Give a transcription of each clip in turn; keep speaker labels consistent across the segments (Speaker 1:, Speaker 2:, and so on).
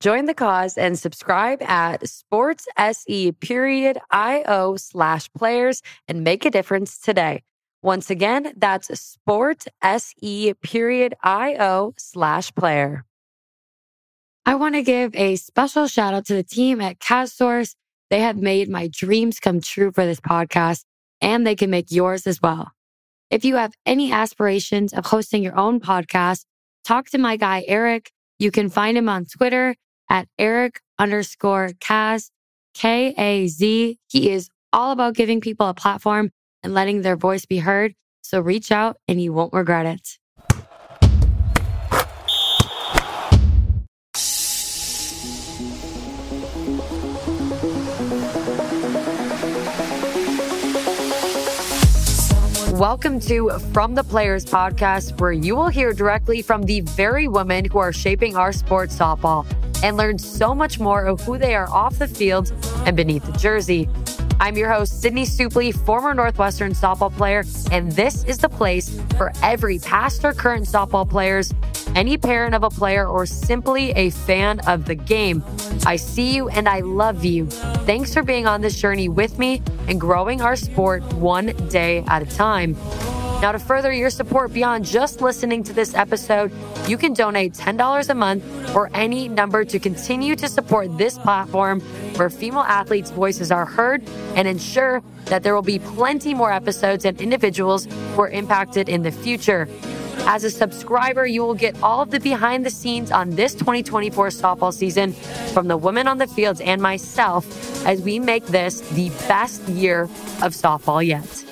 Speaker 1: Join the cause and subscribe at sports period io slash players and make a difference today. Once again, that's sport period io slash player. I want to give a special shout out to the team at KazSource. They have made my dreams come true for this podcast, and they can make yours as well. If you have any aspirations of hosting your own podcast, talk to my guy, Eric. You can find him on Twitter at Eric underscore Kaz, K A Z. He is all about giving people a platform and letting their voice be heard. So reach out and you won't regret it. Welcome to From the Players podcast, where you will hear directly from the very women who are shaping our sport softball and learn so much more of who they are off the field and beneath the jersey. I'm your host, Sydney Supple, former Northwestern softball player, and this is the place for every past or current softball players, any parent of a player, or simply a fan of the game. I see you and I love you. Thanks for being on this journey with me and growing our sport one day at a time. Now, to further your support beyond just listening to this episode, you can donate $10 a month or any number to continue to support this platform where female athletes' voices are heard and ensure that there will be plenty more episodes and individuals who are impacted in the future. As a subscriber, you will get all of the behind the scenes on this 2024 softball season from the women on the fields and myself as we make this the best year of softball yet.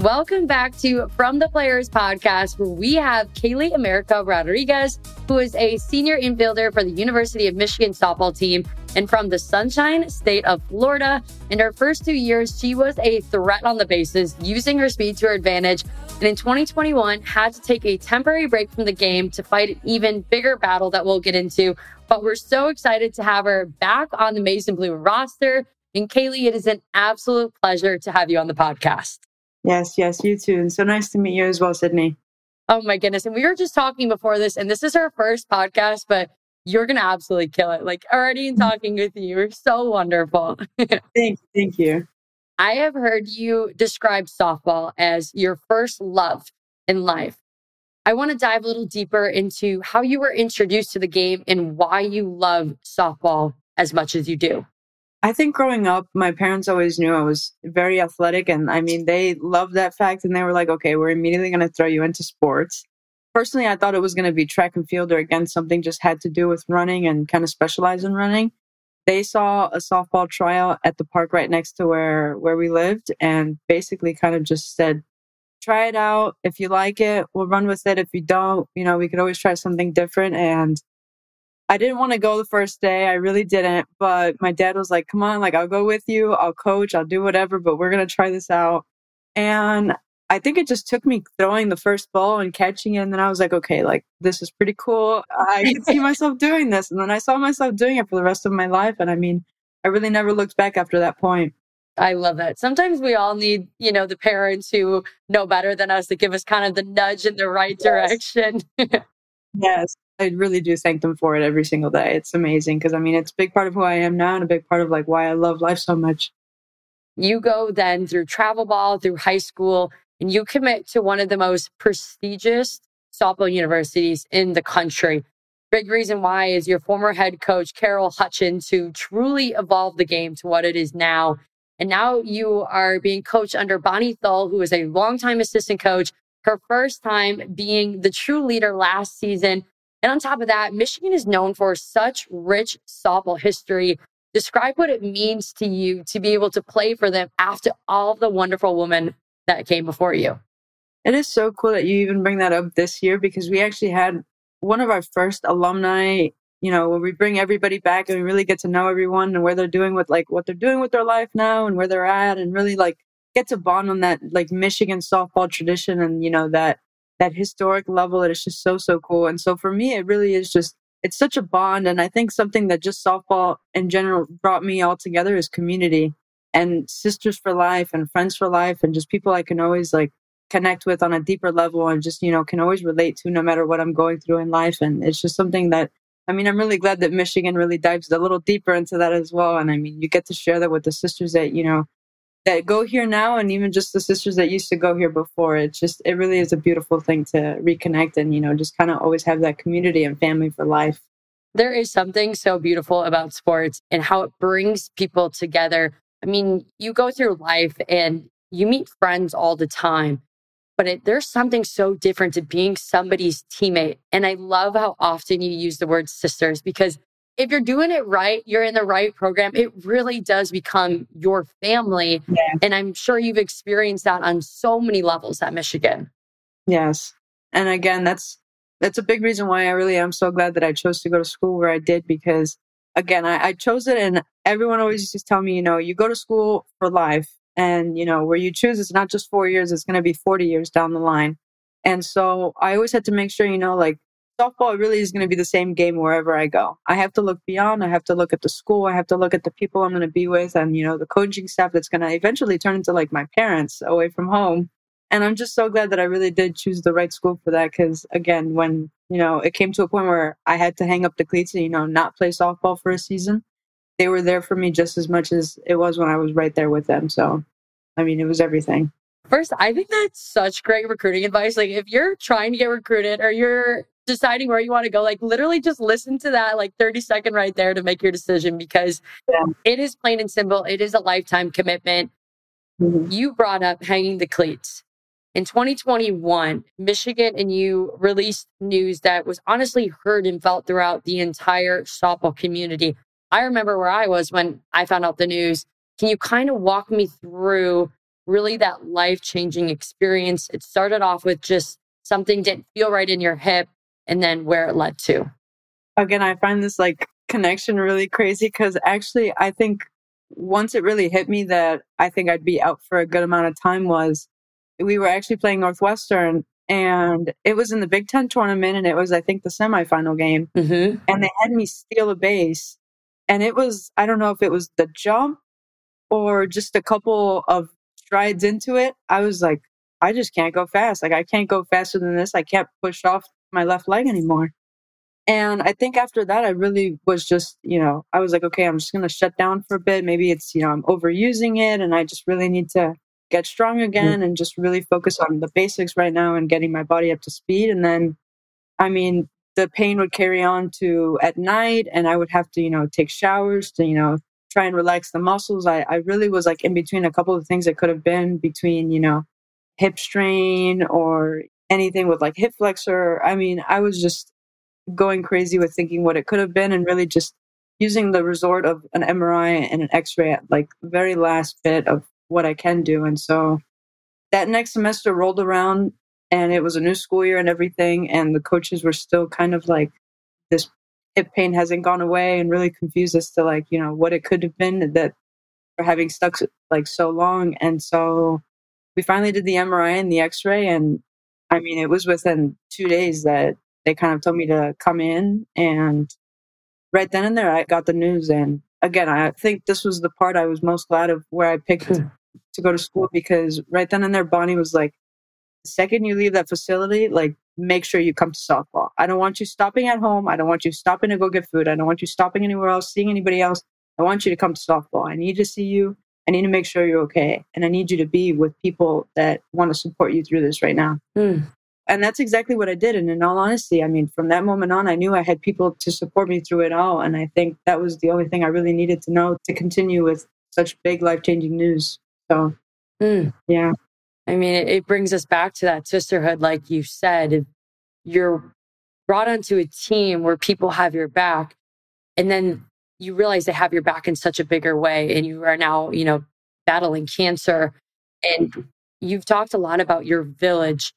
Speaker 1: Welcome back to From the Players podcast, where we have Kaylee America Rodriguez, who is a senior infielder for the University of Michigan softball team and from the Sunshine State of Florida. In her first two years, she was a threat on the bases, using her speed to her advantage. And in 2021, had to take a temporary break from the game to fight an even bigger battle that we'll get into. But we're so excited to have her back on the Maize and Blue roster. And Kaylee, it is an absolute pleasure to have you on the podcast.
Speaker 2: Yes, yes, you too. And so nice to meet you as well, Sydney.
Speaker 1: Oh my goodness. And we were just talking before this, and this is our first podcast, but you're going to absolutely kill it. Like already in talking with you, you're so wonderful.
Speaker 2: thank you. Thank you.
Speaker 1: I have heard you describe softball as your first love in life. I want to dive a little deeper into how you were introduced to the game and why you love softball as much as you do.
Speaker 2: I think growing up, my parents always knew I was very athletic. And I mean, they loved that fact. And they were like, okay, we're immediately going to throw you into sports. Personally, I thought it was going to be track and field or again, something just had to do with running and kind of specialize in running. They saw a softball tryout at the park right next to where, where we lived and basically kind of just said, try it out. If you like it, we'll run with it. If you don't, you know, we could always try something different. And I didn't want to go the first day. I really didn't. But my dad was like, come on, like, I'll go with you. I'll coach. I'll do whatever, but we're going to try this out. And I think it just took me throwing the first ball and catching it. And then I was like, okay, like, this is pretty cool. I can see myself doing this. And then I saw myself doing it for the rest of my life. And I mean, I really never looked back after that point.
Speaker 1: I love that. Sometimes we all need, you know, the parents who know better than us to give us kind of the nudge in the right yes. direction.
Speaker 2: yes. I really do thank them for it every single day. It's amazing because I mean, it's a big part of who I am now and a big part of like why I love life so much.
Speaker 1: You go then through travel ball, through high school, and you commit to one of the most prestigious softball universities in the country. Big reason why is your former head coach, Carol Hutchins, who truly evolved the game to what it is now. And now you are being coached under Bonnie Tholl, who is a longtime assistant coach, her first time being the true leader last season and on top of that, Michigan is known for such rich softball history. Describe what it means to you to be able to play for them after all the wonderful women that came before you.
Speaker 2: It is so cool that you even bring that up this year because we actually had one of our first alumni, you know, where we bring everybody back and we really get to know everyone and where they're doing with like what they're doing with their life now and where they're at and really like get to bond on that like Michigan softball tradition and, you know, that that historic level that is just so, so cool. And so for me, it really is just, it's such a bond. And I think something that just softball in general brought me all together is community and sisters for life and friends for life and just people I can always like connect with on a deeper level and just, you know, can always relate to no matter what I'm going through in life. And it's just something that I mean, I'm really glad that Michigan really dives a little deeper into that as well. And I mean, you get to share that with the sisters that, you know, that go here now and even just the sisters that used to go here before. It's just, it really is a beautiful thing to reconnect and, you know, just kind of always have that community and family for life.
Speaker 1: There is something so beautiful about sports and how it brings people together. I mean, you go through life and you meet friends all the time, but it, there's something so different to being somebody's teammate. And I love how often you use the word sisters because if you're doing it right, you're in the right program, it really does become your family. Yeah. And I'm sure you've experienced that on so many levels at Michigan.
Speaker 2: Yes. And again, that's that's a big reason why I really am so glad that I chose to go to school where I did because again, I, I chose it and everyone always used to tell me, you know, you go to school for life and, you know, where you choose, it's not just four years, it's going to be 40 years down the line. And so I always had to make sure, you know, like softball really is going to be the same game wherever I go. I have to look beyond. I have to look at the school. I have to look at the people I'm going to be with and, you know, the coaching staff that's going to eventually turn into like my parents away from home. And I'm just so glad that I really did choose the right school for that. Cause again, when, you know, it came to a point where I had to hang up the cleats and, you know, not play softball for a season, they were there for me just as much as it was when I was right there with them. So, I mean, it was everything.
Speaker 1: First, I think that's such great recruiting advice. Like, if you're trying to get recruited or you're deciding where you want to go, like, literally just listen to that, like 30 second right there to make your decision because yeah. it is plain and simple. It is a lifetime commitment. Mm-hmm. You brought up hanging the cleats. In 2021, Michigan and you released news that was honestly heard and felt throughout the entire softball community. I remember where I was when I found out the news. Can you kind of walk me through really that life changing experience? It started off with just something didn't feel right in your hip and then where it led to.
Speaker 2: Again, I find this like connection really crazy because actually, I think once it really hit me that I think I'd be out for a good amount of time was we were actually playing Northwestern and it was in the Big Ten tournament and it was, I think, the semifinal game. Mm-hmm. And they had me steal a base and it was, I don't know if it was the jump or just a couple of strides into it. I was like, I just can't go fast. Like, I can't go faster than this. I can't push off my left leg anymore. And I think after that, I really was just, you know, I was like, okay, I'm just going to shut down for a bit. Maybe it's, you know, I'm overusing it and I just really need to get strong again and just really focus on the basics right now and getting my body up to speed. And then, I mean, the pain would carry on to at night and I would have to, you know, take showers to, you know, try and relax the muscles. I, I really was like in between a couple of things that could have been between, you know, hip strain or anything with like hip flexor. I mean, I was just going crazy with thinking what it could have been and really just using the resort of an MRI and an x-ray at like very last bit of what I can do. And so that next semester rolled around and it was a new school year and everything and the coaches were still kind of like this hip pain hasn't gone away and really confused as to like you know what it could have been that for having stuck like so long and so we finally did the mri and the x-ray and i mean it was within two days that they kind of told me to come in and right then and there i got the news and again i think this was the part i was most glad of where i picked hmm. to go to school because right then and there bonnie was like the second you leave that facility, like make sure you come to softball. I don't want you stopping at home. I don't want you stopping to go get food. I don't want you stopping anywhere else, seeing anybody else. I want you to come to softball. I need to see you. I need to make sure you're okay. And I need you to be with people that want to support you through this right now. Mm. And that's exactly what I did. And in all honesty, I mean, from that moment on, I knew I had people to support me through it all. And I think that was the only thing I really needed to know to continue with such big life changing news. So, mm. yeah.
Speaker 1: I mean, it, it brings us back to that sisterhood, like you said. You're brought onto a team where people have your back, and then you realize they have your back in such a bigger way, and you are now, you know, battling cancer. And mm-hmm. you've talked a lot about your village.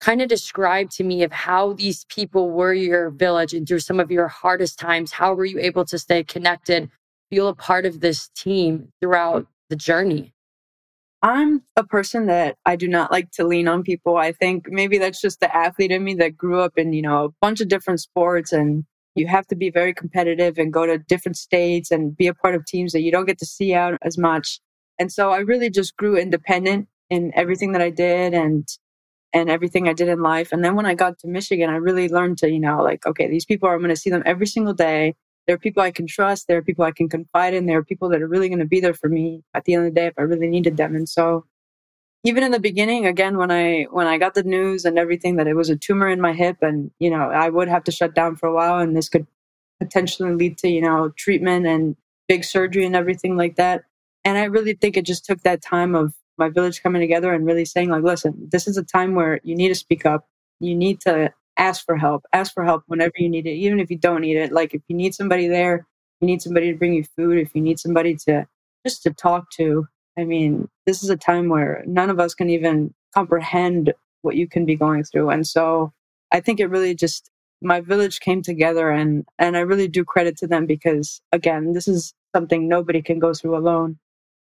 Speaker 1: Kind of describe to me of how these people were your village and through some of your hardest times. How were you able to stay connected, feel a part of this team throughout the journey?
Speaker 2: I'm a person that I do not like to lean on people. I think maybe that's just the athlete in me that grew up in, you know, a bunch of different sports and you have to be very competitive and go to different states and be a part of teams that you don't get to see out as much. And so I really just grew independent in everything that I did and and everything I did in life. And then when I got to Michigan, I really learned to, you know, like, okay, these people are, I'm going to see them every single day. There are people I can trust. There are people I can confide in. There are people that are really going to be there for me at the end of the day if I really needed them. And so even in the beginning, again, when I, when I got the news and everything that it was a tumor in my hip and, you know, I would have to shut down for a while and this could potentially lead to, you know, treatment and big surgery and everything like that. And I really think it just took that time of my village coming together and really saying like, listen, this is a time where you need to speak up. You need to ask for help. Ask for help whenever you need it, even if you don't need it. Like if you need somebody there, you need somebody to bring you food, if you need somebody to just to talk to. I mean, this is a time where none of us can even comprehend what you can be going through. And so I think it really just my village came together and and I really do credit to them because again, this is something nobody can go through alone.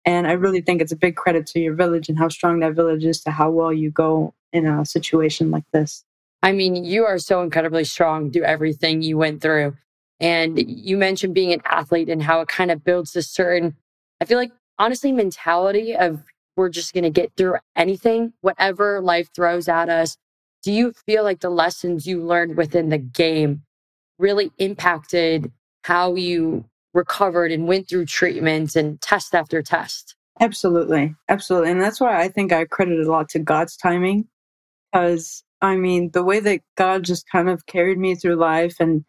Speaker 2: And I really think it's a big credit to your village and how strong that village is to how well you go in a situation like this.
Speaker 1: I mean, you are so incredibly strong through everything you went through. And you mentioned being an athlete and how it kind of builds a certain, I feel like, honestly, mentality of we're just going to get through anything, whatever life throws at us. Do you feel like the lessons you learned within the game really impacted how you recovered and went through treatments and test after test.
Speaker 2: Absolutely. Absolutely. And that's why I think I credit a lot to God's timing. Because, I mean, the way that God just kind of carried me through life and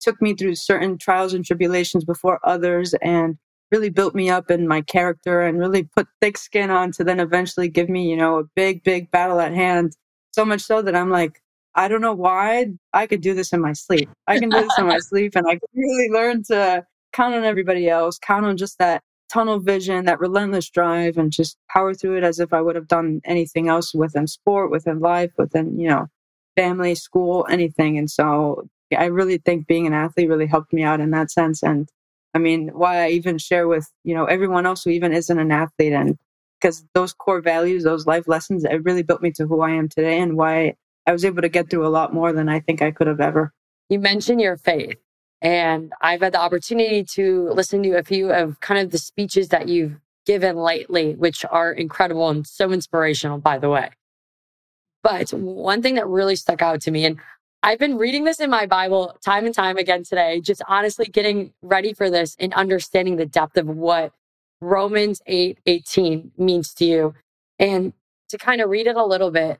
Speaker 2: took me through certain trials and tribulations before others and really built me up in my character and really put thick skin on to then eventually give me, you know, a big, big battle at hand. So much so that I'm like, I don't know why I could do this in my sleep. I can do this in my sleep and I can really learn to count on everybody else, count on just that tunnel vision, that relentless drive, and just power through it as if I would have done anything else within sport, within life, within, you know, family, school, anything. And so I really think being an athlete really helped me out in that sense. And I mean, why I even share with, you know, everyone else who even isn't an athlete and because those core values, those life lessons, it really built me to who I am today and why I was able to get through a lot more than I think I could have ever.
Speaker 1: You mentioned your faith. And I've had the opportunity to listen to a few of kind of the speeches that you've given lately, which are incredible and so inspirational, by the way. But one thing that really stuck out to me, and I've been reading this in my Bible time and time again today, just honestly getting ready for this and understanding the depth of what Romans 8 18 means to you. And to kind of read it a little bit,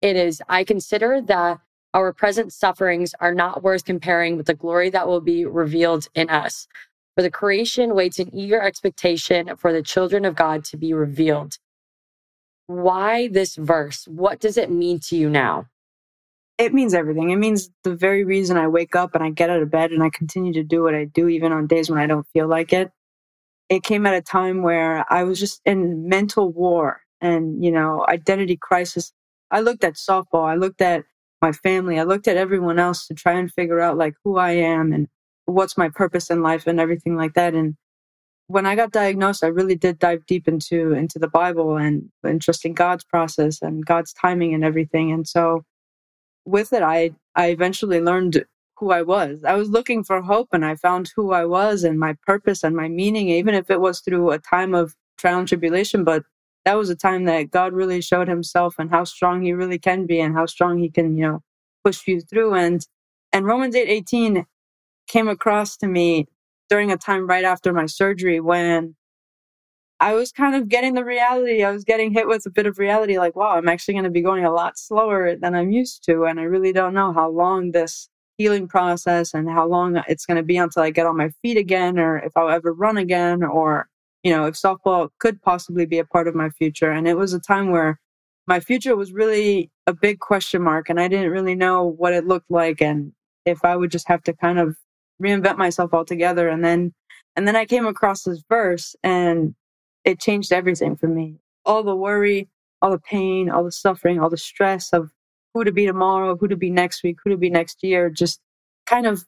Speaker 1: it is, I consider that our present sufferings are not worth comparing with the glory that will be revealed in us. For the creation waits in eager expectation for the children of God to be revealed. Why this verse? What does it mean to you now?
Speaker 2: It means everything. It means the very reason I wake up and I get out of bed and I continue to do what I do, even on days when I don't feel like it. It came at a time where I was just in mental war and, you know, identity crisis. I looked at softball. I looked at my family. I looked at everyone else to try and figure out like who I am and what's my purpose in life and everything like that. And when I got diagnosed, I really did dive deep into into the Bible and, and trusting God's process and God's timing and everything. And so with it, I I eventually learned who I was. I was looking for hope and I found who I was and my purpose and my meaning, even if it was through a time of trial and tribulation. But that was a time that God really showed himself and how strong he really can be and how strong he can, you know, push you through. And and Romans 8 18 came across to me during a time right after my surgery when I was kind of getting the reality. I was getting hit with a bit of reality like, wow, I'm actually going to be going a lot slower than I'm used to. And I really don't know how long this healing process and how long it's going to be until I get on my feet again or if I'll ever run again or you know, if softball could possibly be a part of my future. And it was a time where my future was really a big question mark and I didn't really know what it looked like and if I would just have to kind of reinvent myself altogether. And then, and then I came across this verse and it changed everything for me. All the worry, all the pain, all the suffering, all the stress of who to be tomorrow, who to be next week, who to be next year, just kind of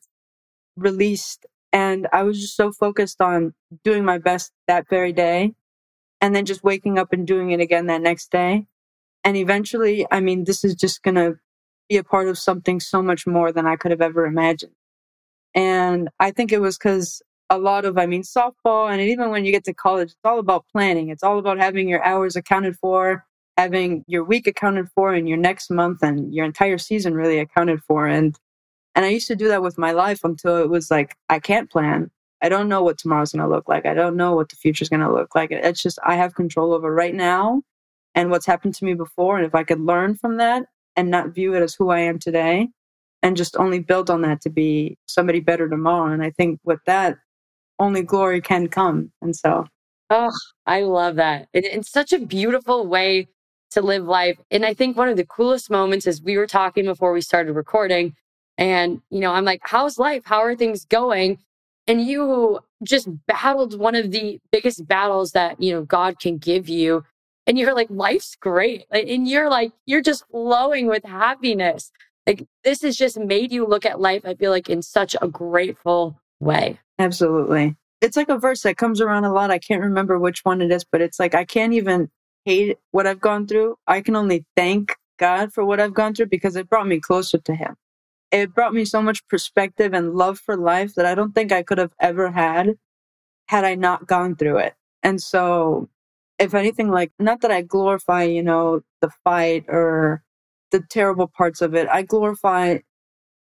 Speaker 2: released and I was just so focused on doing my best that very day and then just waking up and doing it again that next day. And eventually, I mean, this is just going to be a part of something so much more than I could have ever imagined. And I think it was because a lot of, I mean, softball and even when you get to college, it's all about planning. It's all about having your hours accounted for having your week accounted for and your next month and your entire season really accounted for. And and I used to do that with my life until it was like I can't plan. I don't know what tomorrow's going to look like. I don't know what the future's going to look like. It's just I have control over right now and what's happened to me before. And if I could learn from that and not view it as who I am today and just only build on that to be somebody better tomorrow. And I think with that, only glory can come. And so.
Speaker 1: Oh, I love that. It, it's such a beautiful way to live life. And I think one of the coolest moments is we were talking before we started recording. And, you know, I'm like, how's life? How are things going? And you just battled one of the biggest battles that, you know, God can give you. And you're like, life's great. And you're like, you're just flowing with happiness. Like, this has just made you look at life, I feel like, in such a grateful way.
Speaker 2: Absolutely. It's like a verse that comes around a lot. I can't remember which one it is, but it's like, I can't even hate what I've gone through. I can only thank God for what I've gone through because it brought me closer to Him. It brought me so much perspective and love for life that I don't think I could have ever had had I not gone through it. And so, if anything, like, not that I glorify, you know, the fight or the terrible parts of it, I glorify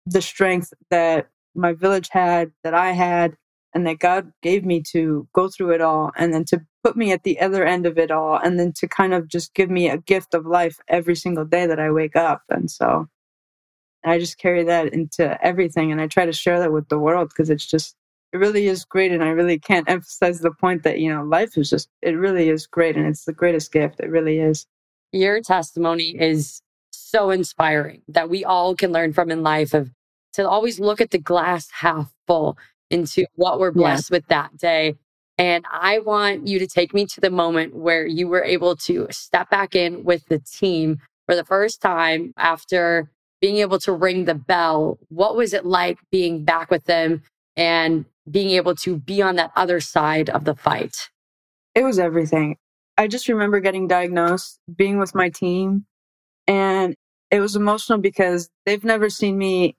Speaker 2: the strength that my village had, that I had, and that God gave me to go through it all and then to put me at the other end of it all and then to kind of just give me a gift of life every single day that I wake up. And so I just carry that into everything and I try to share that with the world because it's just, it really is great. And I really can't emphasize the point that, you know, life is just, it really is great and it's the greatest gift. It really is.
Speaker 1: Your testimony is so inspiring that we all can learn from in life of to always look at the glass half full into what we're blessed yeah. with that day. And I want you to take me to the moment where you were able to step back in with the team for the first time after being able to ring the bell. What was it like being back with them and being able to be on that other side of the fight?
Speaker 2: It was everything. I just remember getting diagnosed, being with my team, and it was emotional because they've never seen me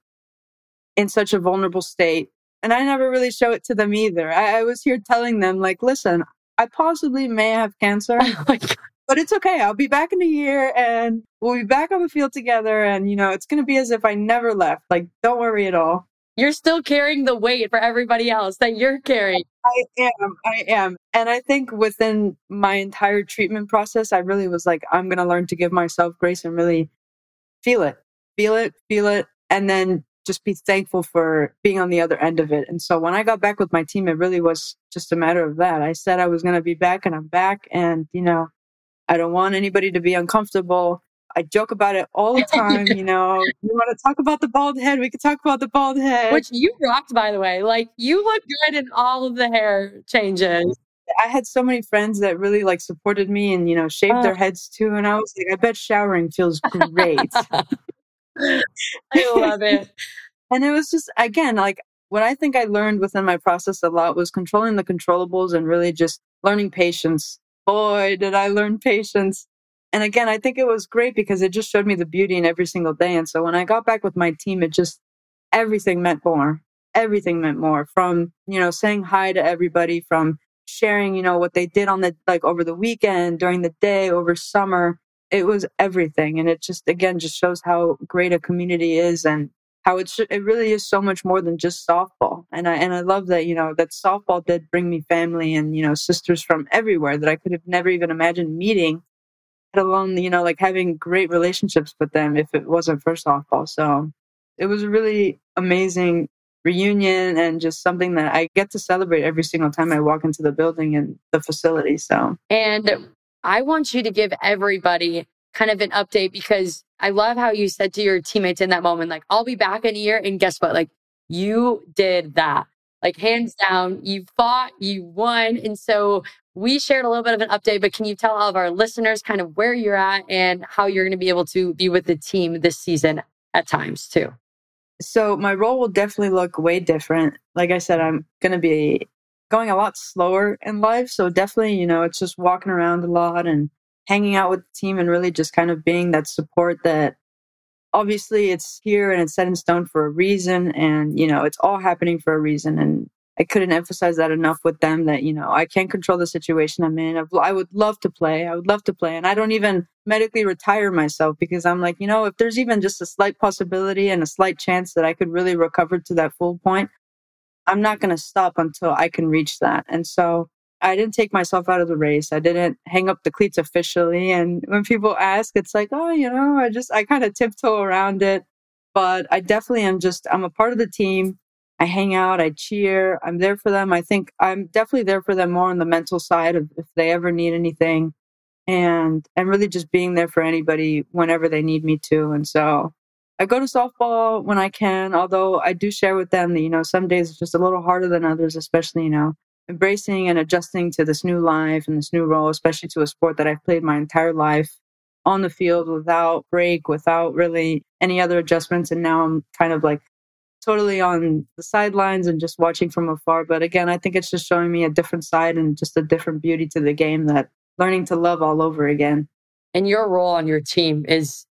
Speaker 2: in such a vulnerable state. And I never really show it to them either. I, I was here telling them, like, listen, I possibly may have cancer, oh but it's okay. I'll be back in a year and we'll be back on the field together. And, you know, it's going to be as if I never left. Like, don't worry at all.
Speaker 1: You're still carrying the weight for everybody else that you're carrying.
Speaker 2: I am. I am. And I think within my entire treatment process, I really was like, I'm going to learn to give myself grace and really feel it, feel it, feel it. And then just be thankful for being on the other end of it. And so when I got back with my team, it really was just a matter of that. I said I was going to be back and I'm back. And, you know, I don't want anybody to be uncomfortable. I joke about it all the time. you know, you want to talk about the bald head? We could talk about the bald head.
Speaker 1: Which you rocked, by the way. Like you look good in all of the hair changes.
Speaker 2: I had so many friends that really like supported me and, you know, shaved oh. their heads too. And I was like, I bet showering feels great.
Speaker 1: I love it.
Speaker 2: and it was just, again, like what I think I learned within my process a lot was controlling the controllables and really just learning patience. Boy, did I learn patience. And again, I think it was great because it just showed me the beauty in every single day. And so when I got back with my team, it just, everything meant more. Everything meant more from, you know, saying hi to everybody, from sharing, you know, what they did on the, like over the weekend, during the day, over summer it was everything and it just again just shows how great a community is and how it it really is so much more than just softball. And i and i love that you know that softball did bring me family and you know sisters from everywhere that i could have never even imagined meeting let alone you know like having great relationships with them if it wasn't for softball. So it was a really amazing reunion and just something that i get to celebrate every single time i walk into the building and the facility so.
Speaker 1: And I want you to give everybody kind of an update because I love how you said to your teammates in that moment, like, I'll be back in a year. And guess what? Like, you did that. Like, hands down, you fought, you won. And so we shared a little bit of an update, but can you tell all of our listeners kind of where you're at and how you're going to be able to be with the team this season at times too?
Speaker 2: So, my role will definitely look way different. Like I said, I'm going to be going a lot slower in life. So definitely, you know, it's just walking around a lot and hanging out with the team and really just kind of being that support that obviously it's here and it's set in stone for a reason and you know it's all happening for a reason and I couldn't emphasize that enough with them that, you know, I can't control the situation I'm in. I would love to play. I would love to play. And I don't even medically retire myself because I'm like, you know, if there's even just a slight possibility and a slight chance that I could really recover to that full point, I'm not going to stop until I can reach that. And so I didn't take myself out of the race. I didn't hang up the cleats officially. And when people ask, it's like, oh, you know, I just, I kind of tiptoe around it. But I definitely am just, I'm a part of the team. I hang out, I cheer, I'm there for them. I think I'm definitely there for them more on the mental side of if they ever need anything. And and really just being there for anybody whenever they need me to. And so I go to softball when I can, although I do share with them that, you know, some days it's just a little harder than others, especially, you know, embracing and adjusting to this new life and this new role, especially to a sport that I've played my entire life on the field without break, without really any other adjustments. And now I'm kind of like totally on the sidelines and just watching from afar. But again, I think it's just showing me a different side and just a different beauty to the game that learning to love all over again.
Speaker 1: And your role on your team is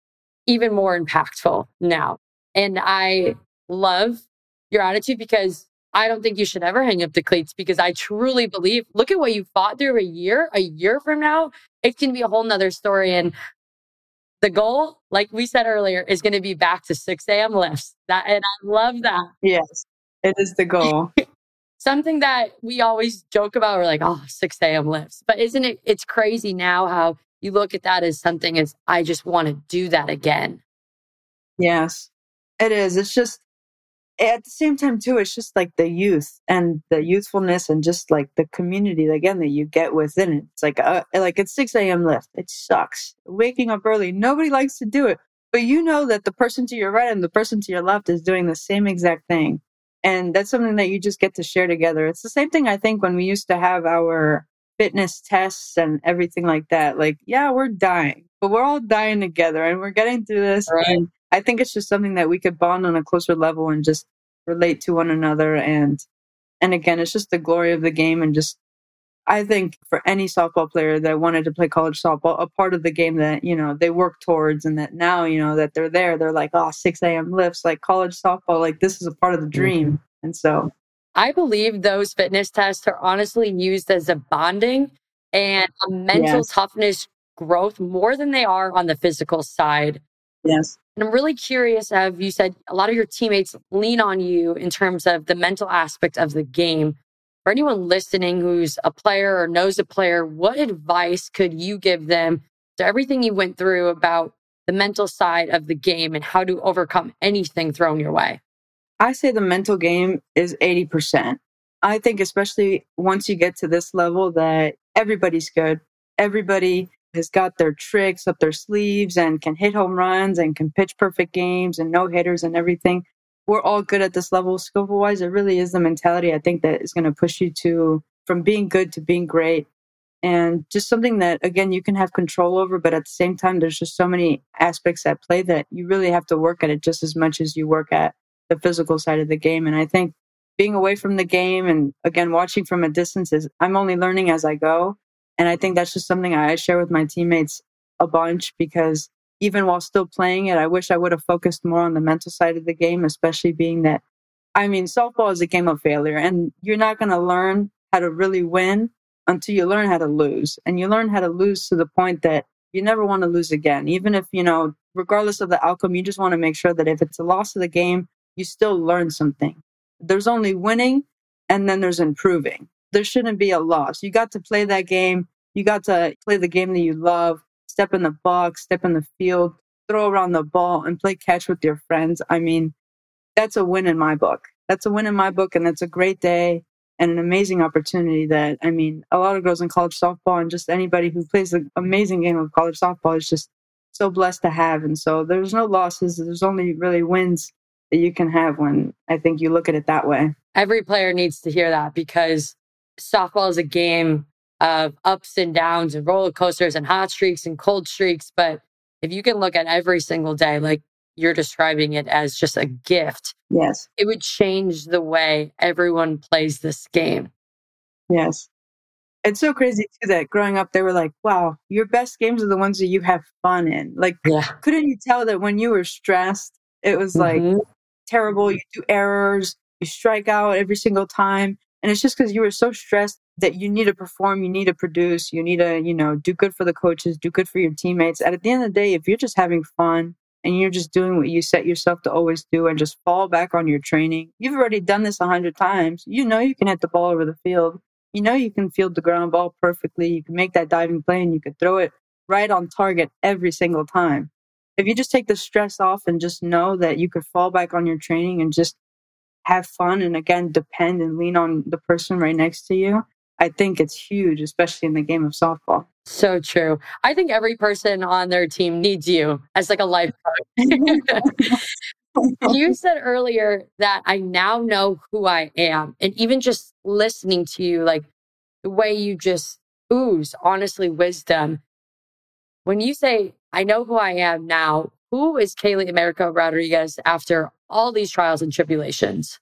Speaker 1: even more impactful now. And I love your attitude because I don't think you should ever hang up the cleats because I truly believe look at what you fought through a year. A year from now, it can be a whole nother story. And the goal, like we said earlier, is going to be back to 6 a.m. lifts. That and I love that.
Speaker 2: Yes, it is the goal.
Speaker 1: Something that we always joke about, we're like, oh, 6 a.m. lifts. But isn't it it's crazy now how you look at that as something as I just want to do that again.
Speaker 2: Yes. It is. It's just at the same time too it's just like the youth and the youthfulness and just like the community again that you get within it it's like uh, like it's 6 a.m lift it sucks waking up early nobody likes to do it but you know that the person to your right and the person to your left is doing the same exact thing and that's something that you just get to share together it's the same thing i think when we used to have our fitness tests and everything like that like yeah we're dying but we're all dying together and we're getting through this right. and I think it's just something that we could bond on a closer level and just relate to one another. And, and again, it's just the glory of the game. And just, I think for any softball player that wanted to play college softball, a part of the game that, you know, they work towards and that now, you know, that they're there, they're like, oh, 6 a.m. lifts, like college softball, like this is a part of the dream. Mm-hmm. And so
Speaker 1: I believe those fitness tests are honestly used as a bonding and a mental yes. toughness growth more than they are on the physical side.
Speaker 2: Yes.
Speaker 1: And I'm really curious, have you said a lot of your teammates lean on you in terms of the mental aspect of the game. For anyone listening who's a player or knows a player, what advice could you give them to everything you went through about the mental side of the game and how to overcome anything thrown your way?
Speaker 2: I say the mental game is 80%. I think, especially once you get to this level, that everybody's good. Everybody has got their tricks up their sleeves and can hit home runs and can pitch perfect games and no hitters and everything. We're all good at this level, skill wise. It really is the mentality I think that is going to push you to from being good to being great. And just something that, again, you can have control over, but at the same time, there's just so many aspects at play that you really have to work at it just as much as you work at the physical side of the game. And I think being away from the game and again, watching from a distance is, I'm only learning as I go. And I think that's just something I share with my teammates a bunch because even while still playing it, I wish I would have focused more on the mental side of the game, especially being that, I mean, softball is a game of failure and you're not going to learn how to really win until you learn how to lose. And you learn how to lose to the point that you never want to lose again. Even if, you know, regardless of the outcome, you just want to make sure that if it's a loss of the game, you still learn something. There's only winning and then there's improving there shouldn't be a loss. You got to play that game. You got to play the game that you love, step in the box, step in the field, throw around the ball and play catch with your friends. I mean, that's a win in my book. That's a win in my book. And that's a great day and an amazing opportunity that, I mean, a lot of girls in college softball and just anybody who plays an amazing game of college softball is just so blessed to have. And so there's no losses. There's only really wins that you can have when I think you look at it that way.
Speaker 1: Every player needs to hear that because softball is a game of ups and downs and roller coasters and hot streaks and cold streaks. But if you can look at every single day, like you're describing it as just a gift,
Speaker 2: yes,
Speaker 1: it would change the way everyone plays this game.
Speaker 2: Yes. It's so crazy too that growing up, they were like, wow, your best games are the ones that you have fun in. Like, yeah. couldn't you tell that when you were stressed, it was like mm-hmm. Terrible? You do errors, you strike out every single time And it's just because you were so stressed that you need to perform, you need to produce, you need to, you know, do good for the coaches, do good for your teammates. And at the end of the day, if you're just having fun and you're just doing what you set yourself to always do and just fall back on your training, you've already done this a hundred times. You know you can hit the ball over the field. You know you can field the ground ball perfectly. You can make that diving play and you can throw it right on target every single time. If you just take the stress off and just know that you could fall back on your training and just have fun and again depend and lean on the person right next to you, I think it's huge, especially in the game of softball.
Speaker 1: So true. I think every person on their team needs you as like a life coach. you said earlier that I now know who I am. And even just listening to you, like the way you just ooze, honestly, wisdom. When you say, I know who I am now, who is Kaylee America Rodriguez after all these trials and tribulations?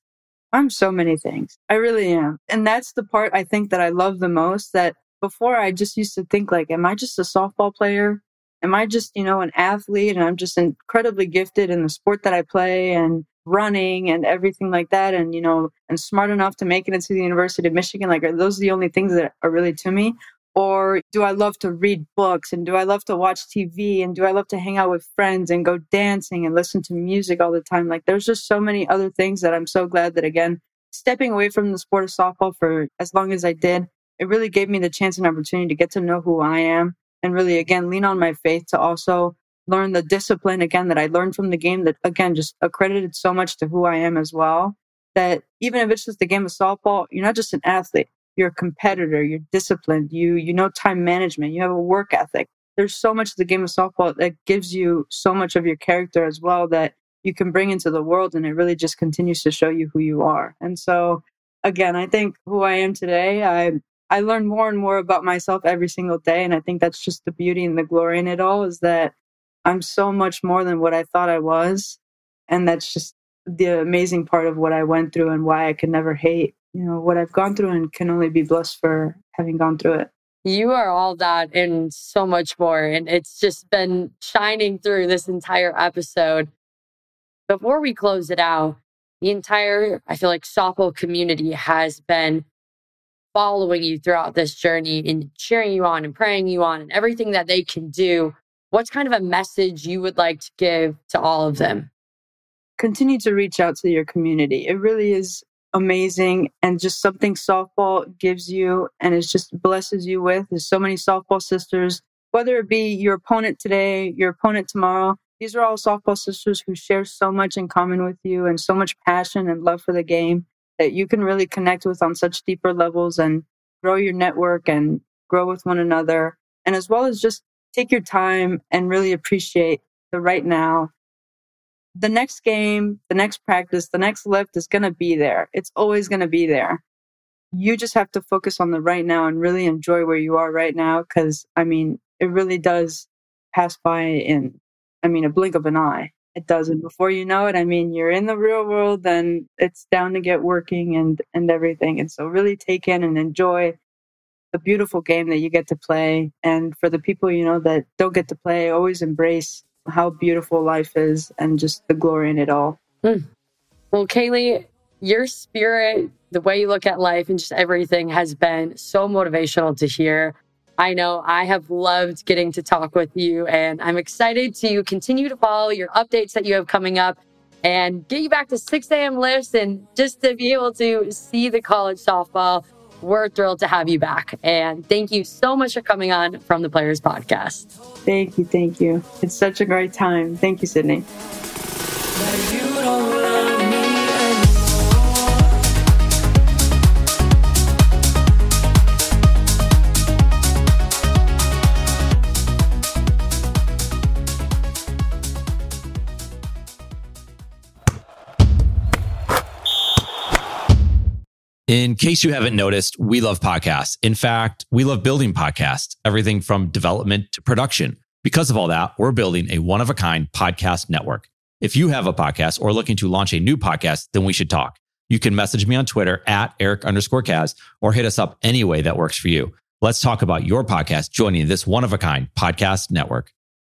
Speaker 2: I'm so many things. I really am. And that's the part I think that I love the most that before I just used to think like, am I just a softball player? Am I just, you know, an athlete and I'm just incredibly gifted in the sport that I play and running and everything like that and, you know, and smart enough to make it into the University of Michigan? Like, are those the only things that are really to me? Or do I love to read books and do I love to watch TV and do I love to hang out with friends and go dancing and listen to music all the time? Like there's just so many other things that I'm so glad that again, stepping away from the sport of softball for as long as I did, it really gave me the chance and opportunity to get to know who I am and really again lean on my faith to also learn the discipline again that I learned from the game that again just accredited so much to who I am as well. That even if it's just a game of softball, you're not just an athlete you're a competitor, you're disciplined, you you know time management, you have a work ethic. There's so much of the game of softball that gives you so much of your character as well that you can bring into the world and it really just continues to show you who you are. And so again, I think who I am today, I I learn more and more about myself every single day and I think that's just the beauty and the glory in it all is that I'm so much more than what I thought I was and that's just the amazing part of what I went through and why I could never hate you know what I've gone through and can only be blessed for having gone through it.
Speaker 1: You are all that and so much more. And it's just been shining through this entire episode. Before we close it out, the entire, I feel like, softball community has been following you throughout this journey and cheering you on and praying you on and everything that they can do. What's kind of a message you would like to give to all of them?
Speaker 2: Continue to reach out to your community. It really is amazing and just something softball gives you and it just blesses you with. There's so many softball sisters, whether it be your opponent today, your opponent tomorrow. These are all softball sisters who share so much in common with you and so much passion and love for the game that you can really connect with on such deeper levels and grow your network and grow with one another. And as well as just take your time and really appreciate the right now the next game, the next practice, the next lift is going to be there. It's always going to be there. You just have to focus on the right now and really enjoy where you are right now. Cause I mean, it really does pass by in, I mean, a blink of an eye. It does. And before you know it, I mean, you're in the real world and it's down to get working and, and everything. And so really take in and enjoy the beautiful game that you get to play. And for the people, you know, that don't get to play, always embrace how beautiful life is and just the glory in it all. Mm.
Speaker 1: Well, Kaylee, your spirit, the way you look at life and just everything has been so motivational to hear. I know I have loved getting to talk with you, and I'm excited to continue to follow your updates that you have coming up and get you back to 6 a.m. lifts and just to be able to see the college softball we're thrilled to have you back. And thank you so much for coming on from the Players Podcast.
Speaker 2: Thank you. Thank you. It's such a great time. Thank you, Sydney.
Speaker 3: In case you haven't noticed, we love podcasts. In fact, we love building podcasts, everything from development to production. Because of all that, we're building a one of a kind podcast network. If you have a podcast or looking to launch a new podcast, then we should talk. You can message me on Twitter at Eric underscore Kaz or hit us up any way that works for you. Let's talk about your podcast joining this one of a kind podcast network.